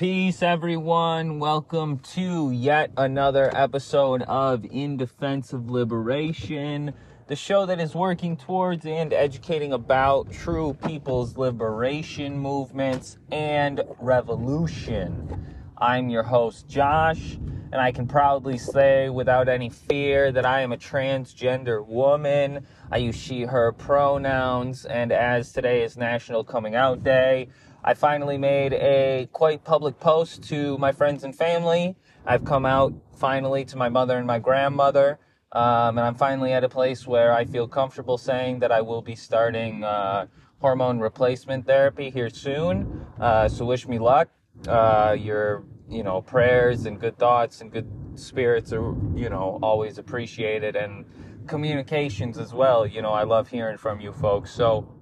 Peace, everyone. Welcome to yet another episode of In Defense of Liberation, the show that is working towards and educating about true people's liberation movements and revolution. I'm your host, Josh, and I can proudly say without any fear that I am a transgender woman. I use she, her pronouns, and as today is National Coming Out Day, I finally made a quite public post to my friends and family. I've come out finally to my mother and my grandmother. Um, and I'm finally at a place where I feel comfortable saying that I will be starting uh, hormone replacement therapy here soon. Uh, so wish me luck. Uh, your, you know, prayers and good thoughts and good spirits are, you know, always appreciated, and communications as well. You know, I love hearing from you folks. So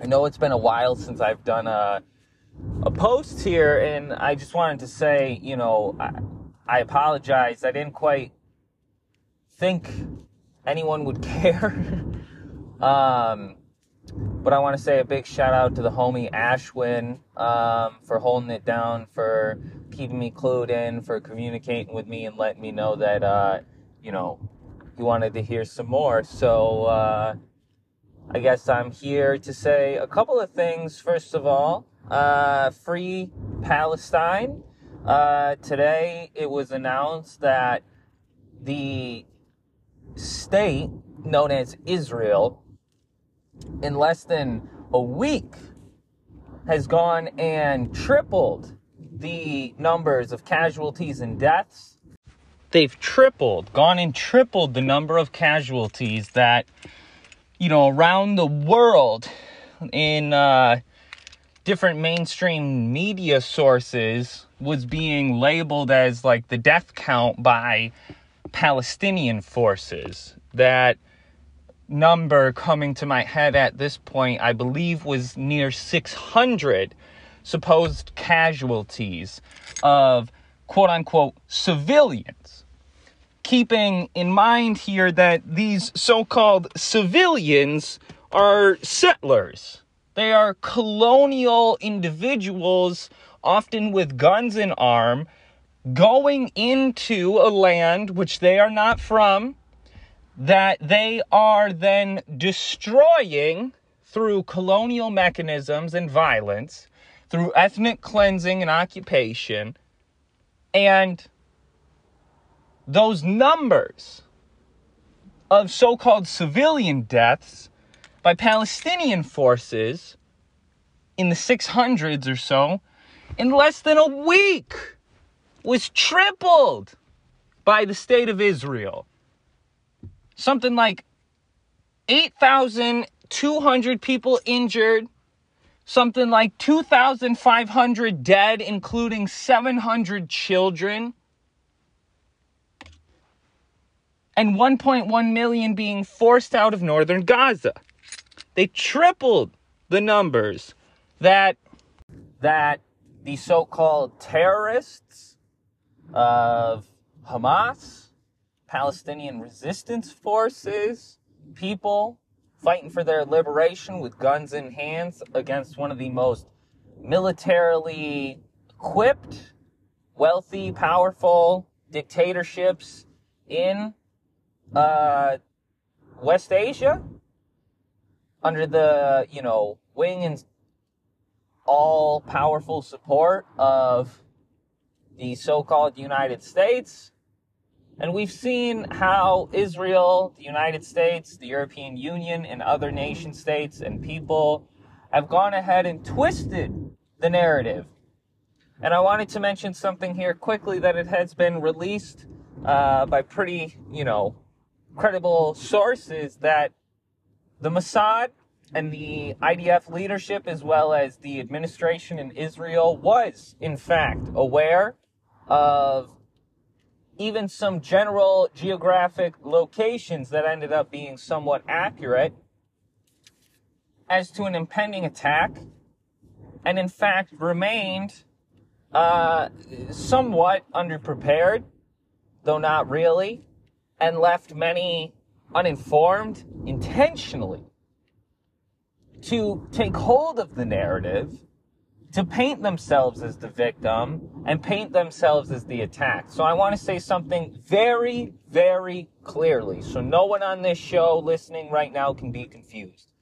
I know it's been a while since I've done a a post here, and I just wanted to say, you know, I, I apologize. I didn't quite think anyone would care. um, but I want to say a big shout out to the homie Ashwin um, for holding it down, for keeping me clued in, for communicating with me and letting me know that, uh, you know, he wanted to hear some more. So, uh, I guess I'm here to say a couple of things. First of all, uh, free Palestine. Uh, today it was announced that the state known as Israel, in less than a week, has gone and tripled the numbers of casualties and deaths. They've tripled, gone and tripled the number of casualties that you know, around the world in uh, different mainstream media sources was being labeled as like the death count by Palestinian forces. That number coming to my head at this point, I believe, was near 600 supposed casualties of quote unquote civilians keeping in mind here that these so called civilians are settlers. They are colonial individuals, often with guns in arm, going into a land which they are not from, that they are then destroying through colonial mechanisms and violence, through ethnic cleansing and occupation, and those numbers of so called civilian deaths by Palestinian forces in the 600s or so in less than a week was tripled by the state of Israel. Something like 8,200 people injured, something like 2,500 dead, including 700 children and 1.1 million being forced out of northern Gaza. They tripled the numbers that that the so-called terrorists of Hamas, Palestinian resistance forces, people fighting for their liberation with guns in hands against one of the most militarily equipped, wealthy, powerful dictatorships in uh, West Asia under the, you know, wing and all powerful support of the so called United States. And we've seen how Israel, the United States, the European Union, and other nation states and people have gone ahead and twisted the narrative. And I wanted to mention something here quickly that it has been released uh, by pretty, you know, credible sources that the Mossad and the IDF leadership, as well as the administration in Israel, was in fact aware of even some general geographic locations that ended up being somewhat accurate as to an impending attack, and in fact remained uh, somewhat underprepared, though not really and left many uninformed intentionally to take hold of the narrative, to paint themselves as the victim and paint themselves as the attack. So I want to say something very, very clearly so no one on this show listening right now can be confused.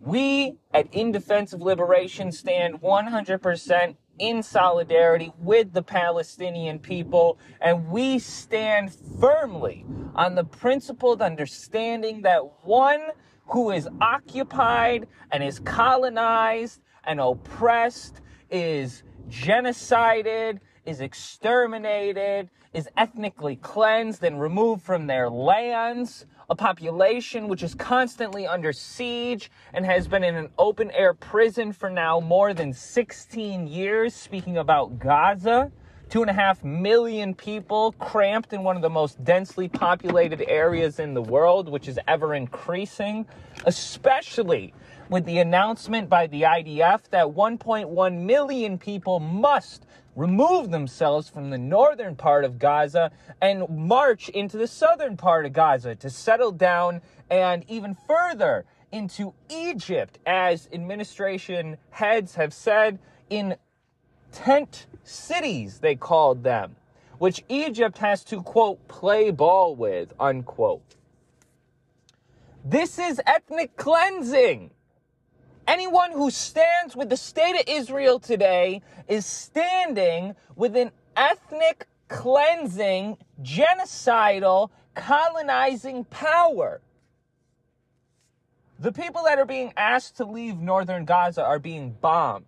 We at In Defense of Liberation stand 100% in solidarity with the Palestinian people, and we stand firmly on the principled understanding that one who is occupied and is colonized and oppressed, is genocided, is exterminated, is ethnically cleansed and removed from their lands, a population which is constantly under siege and has been in an open air prison for now more than 16 years, speaking about Gaza. Two and a half million people cramped in one of the most densely populated areas in the world, which is ever increasing, especially with the announcement by the IDF that 1.1 million people must remove themselves from the northern part of Gaza and march into the southern part of Gaza to settle down and even further into Egypt, as administration heads have said, in tent cities, they called them, which Egypt has to, quote, play ball with, unquote. This is ethnic cleansing. Anyone who stands with the state of Israel today is standing with an ethnic cleansing, genocidal, colonizing power. The people that are being asked to leave northern Gaza are being bombed.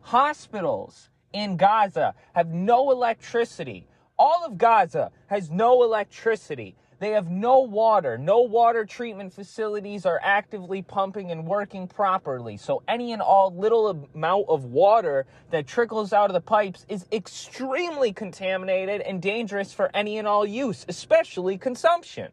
Hospitals in Gaza have no electricity. All of Gaza has no electricity. They have no water. No water treatment facilities are actively pumping and working properly. So any and all little amount of water that trickles out of the pipes is extremely contaminated and dangerous for any and all use, especially consumption.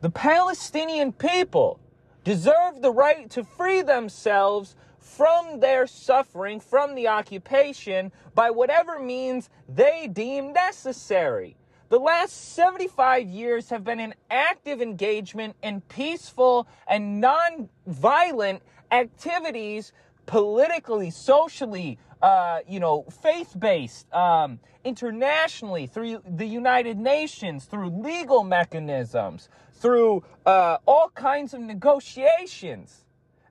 The Palestinian people deserve the right to free themselves from their suffering, from the occupation, by whatever means they deem necessary. The last 75 years have been an active engagement in peaceful and non-violent activities, politically, socially, uh, you know, faith-based, um, internationally, through the United Nations, through legal mechanisms, through uh, all kinds of negotiations.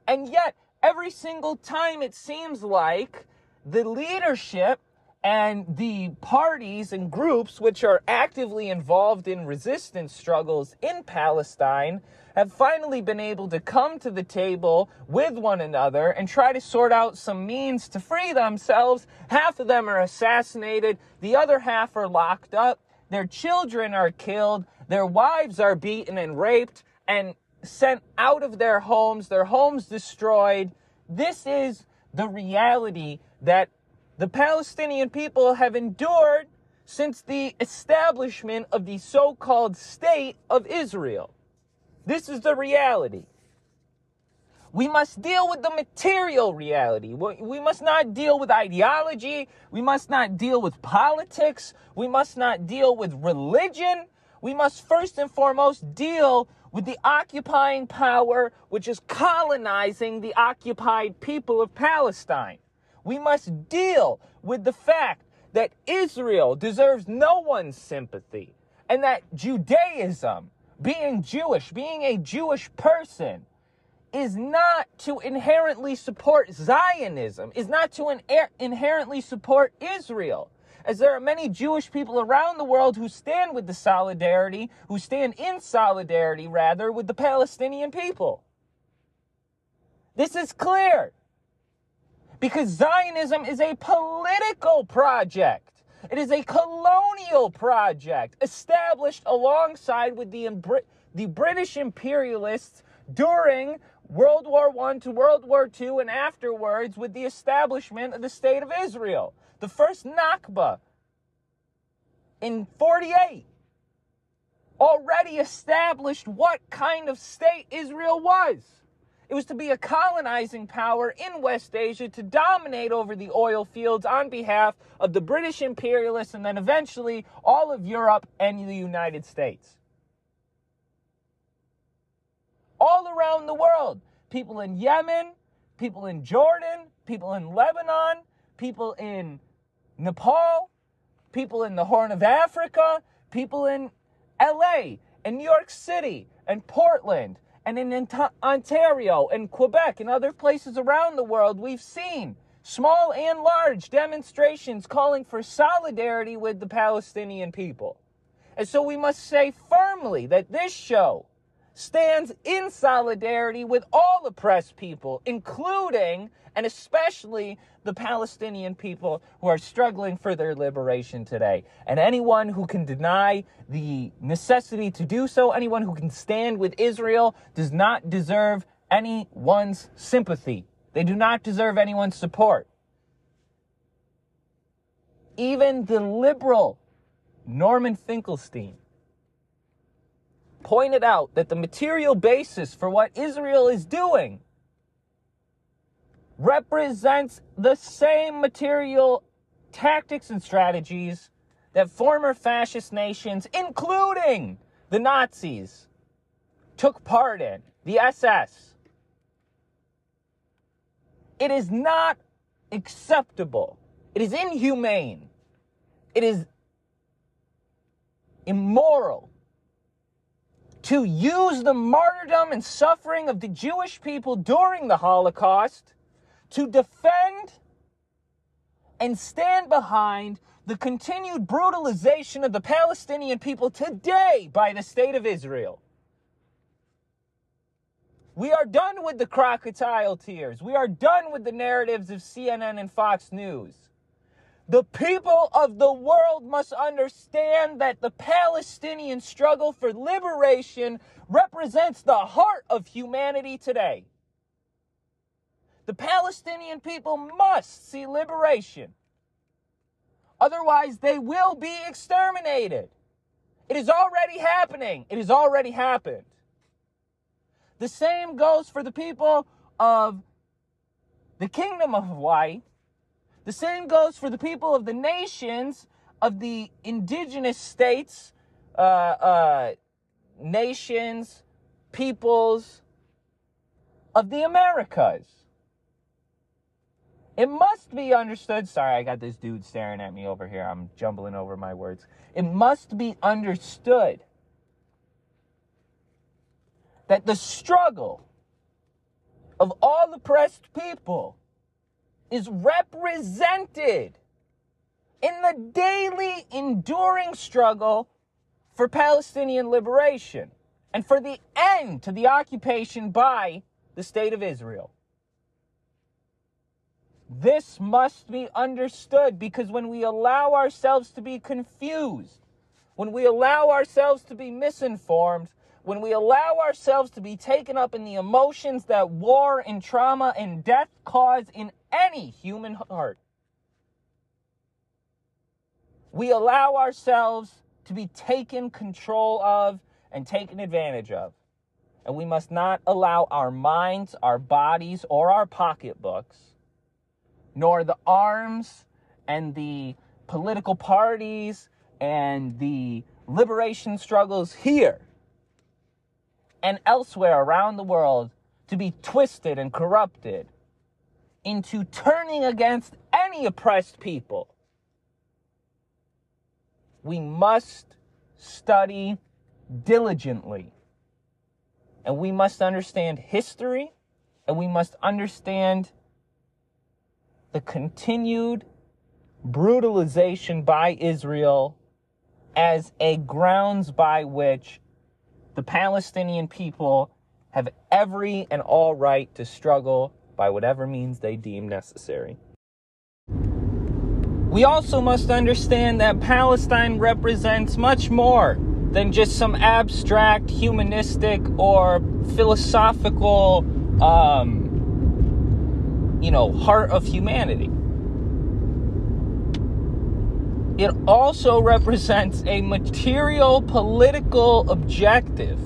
And yet, every single time it seems like the leadership and the parties and groups which are actively involved in resistance struggles in Palestine have finally been able to come to the table with one another and try to sort out some means to free themselves. Half of them are assassinated, the other half are locked up, their children are killed, their wives are beaten and raped, and sent out of their homes, their homes destroyed. This is the reality that the Palestinian people have endured since the establishment of the so called state of Israel. This is the reality. We must deal with the material reality. We must not deal with ideology. We must not deal with politics. We must not deal with religion. We must first and foremost deal with the occupying power which is colonizing the occupied people of Palestine. We must deal with the fact that Israel deserves no one's sympathy and that Judaism, being Jewish, being a Jewish person, is not to inherently support Zionism, is not to in- inherently support Israel as there are many Jewish people around the world who stand with the solidarity, who stand in solidarity, rather, with the Palestinian people. This is clear. Because Zionism is a political project. It is a colonial project established alongside with the, the British imperialists during World War I to World War II and afterwards with the establishment of the State of Israel. The first Nakba in 48 already established what kind of state Israel was. It was to be a colonizing power in West Asia to dominate over the oil fields on behalf of the British imperialists and then eventually all of Europe and the United States. All around the world, people in Yemen, people in Jordan, people in Lebanon, people in Nepal, people in the Horn of Africa, people in LA and New York City and Portland and in Ontario and Quebec and other places around the world, we've seen small and large demonstrations calling for solidarity with the Palestinian people. And so we must say firmly that this show stands in solidarity with all oppressed people, including and especially the Palestinian people who are struggling for their liberation today. And anyone who can deny the necessity to do so, anyone who can stand with Israel, does not deserve anyone's sympathy. They do not deserve anyone's support. Even the liberal Norman Finkelstein pointed out that the material basis for what Israel is doing represents the same material tactics and strategies that former fascist nations, including the Nazis, took part in, the SS. It is not acceptable. It is inhumane. It is immoral to use the martyrdom and suffering of the Jewish people during the Holocaust to defend and stand behind the continued brutalization of the Palestinian people today by the state of Israel. We are done with the crocodile tears. We are done with the narratives of CNN and Fox News. The people of the world must understand that the Palestinian struggle for liberation represents the heart of humanity today. The Palestinian people must see liberation. Otherwise, they will be exterminated. It is already happening. It has already happened. The same goes for the people of the Kingdom of Hawaii. The same goes for the people of the nations of the indigenous states, uh, uh, nations, peoples of the Americas. It must be understood. Sorry, I got this dude staring at me over here. I'm jumbling over my words. It must be understood that the struggle of all oppressed people is represented in the daily enduring struggle for Palestinian liberation and for the end to the occupation by the state of Israel. This must be understood because when we allow ourselves to be confused, when we allow ourselves to be misinformed, when we allow ourselves to be taken up in the emotions that war and trauma and death cause in any human heart, we allow ourselves to be taken control of and taken advantage of. And we must not allow our minds, our bodies, or our pocketbooks nor the arms and the political parties and the liberation struggles here and elsewhere around the world to be twisted and corrupted into turning against any oppressed people. We must study diligently. And we must understand history and we must understand the continued brutalization by Israel as a grounds by which the Palestinian people have every and all right to struggle by whatever means they deem necessary. We also must understand that Palestine represents much more than just some abstract, humanistic, or philosophical um, you know, heart of humanity. It also represents a material political objective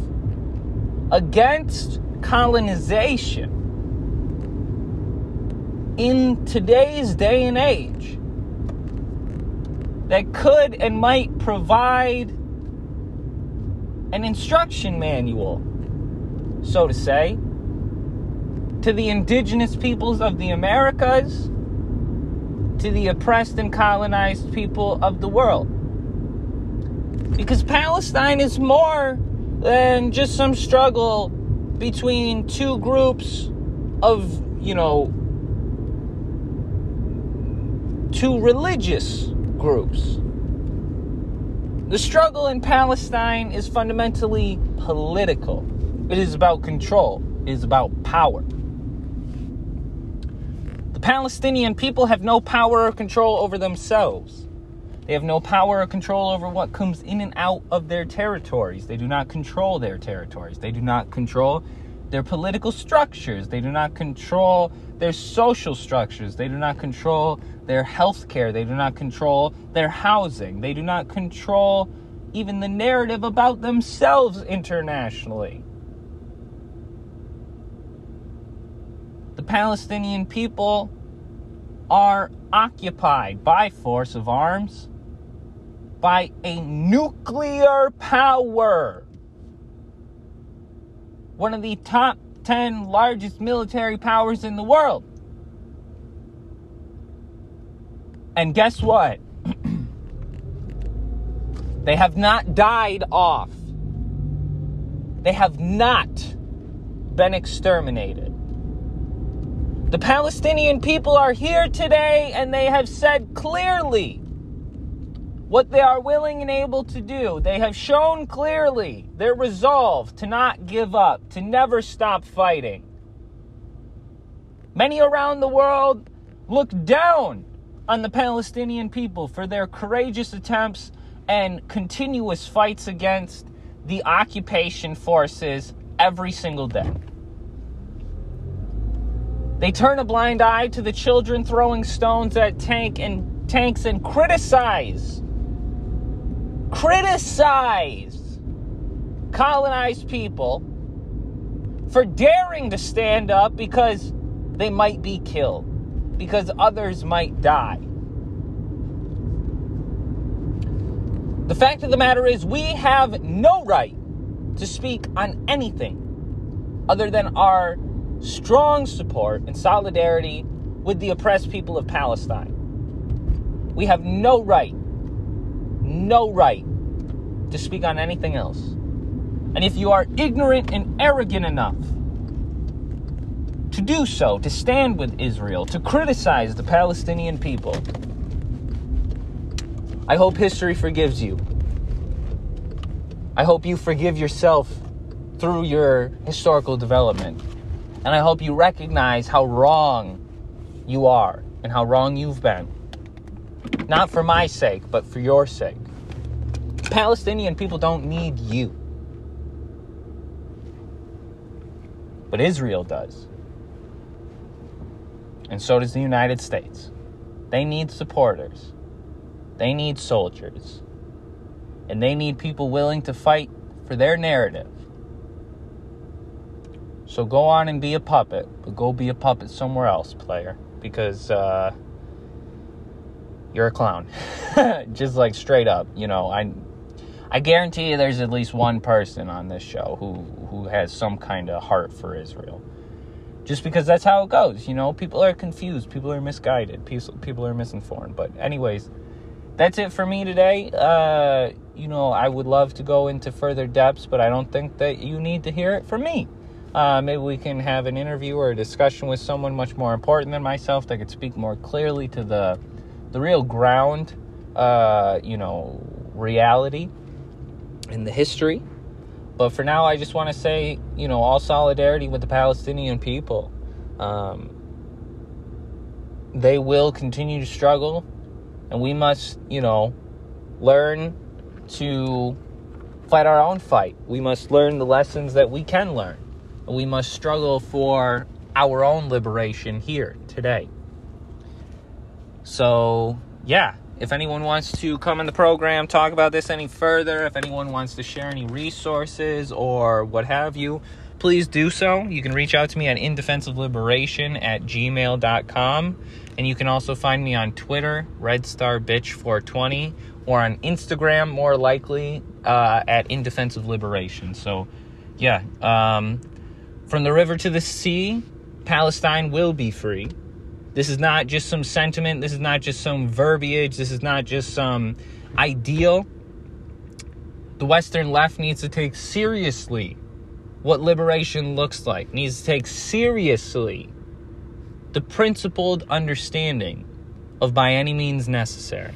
against colonization in today's day and age that could and might provide an instruction manual, so to say, to the indigenous peoples of the Americas, to the oppressed and colonized people of the world. Because Palestine is more than just some struggle between two groups of, you know, two religious groups. The struggle in Palestine is fundamentally political. It is about control. It is about power. The Palestinian people have no power or control over themselves. They have no power or control over what comes in and out of their territories. They do not control their territories. They do not control their political structures. They do not control their social structures. They do not control their health care. They do not control their housing. They do not control even the narrative about themselves internationally. The Palestinian people are occupied by force of arms by a nuclear power. One of the top 10 largest military powers in the world. And guess what? they have not died off. They have not been exterminated. The Palestinian people are here today and they have said clearly what they are willing and able to do. They have shown clearly their resolve to not give up, to never stop fighting. Many around the world look down on the Palestinian people for their courageous attempts and continuous fights against the occupation forces every single day. They turn a blind eye to the children throwing stones at tank and tanks and criticize criticize colonized people for daring to stand up because they might be killed, because others might die. The fact of the matter is, we have no right to speak on anything other than our strong support and solidarity with the oppressed people of Palestine. We have no right no right to speak on anything else. And if you are ignorant and arrogant enough to do so, to stand with Israel, to criticize the Palestinian people, I hope history forgives you. I hope you forgive yourself through your historical development. And I hope you recognize how wrong you are and how wrong you've been. Not for my sake, but for your sake. Palestinian people don't need you. But Israel does. And so does the United States. They need supporters. They need soldiers. And they need people willing to fight for their narrative. So go on and be a puppet, but go be a puppet somewhere else, player. Because, uh, you're a clown. Just like straight up, you know, I I guarantee you there's at least one person on this show who who has some kind of heart for Israel. Just because that's how it goes, you know, people are confused, people are misguided, people are misinformed. But anyways, that's it for me today. Uh, you know, I would love to go into further depths, but I don't think that you need to hear it from me. Uh, maybe we can have an interview or a discussion with someone much more important than myself that could speak more clearly to the the real ground, uh, you know, reality in the history. But for now, I just want to say, you know, all solidarity with the Palestinian people. Um, they will continue to struggle, and we must, you know, learn to fight our own fight. We must learn the lessons that we can learn. We must struggle for our own liberation here today. So, yeah, if anyone wants to come in the program, talk about this any further, if anyone wants to share any resources or what have you, please do so. You can reach out to me at indefensive.liberation at gmail.com. And you can also find me on Twitter, RedStarBitch420, or on Instagram, more likely, uh, at Indefensive Liberation. So, yeah, um, from the river to the sea, Palestine will be free. This is not just some sentiment. This is not just some verbiage. This is not just some ideal. The Western left needs to take seriously what liberation looks like, needs to take seriously the principled understanding of by any means necessary.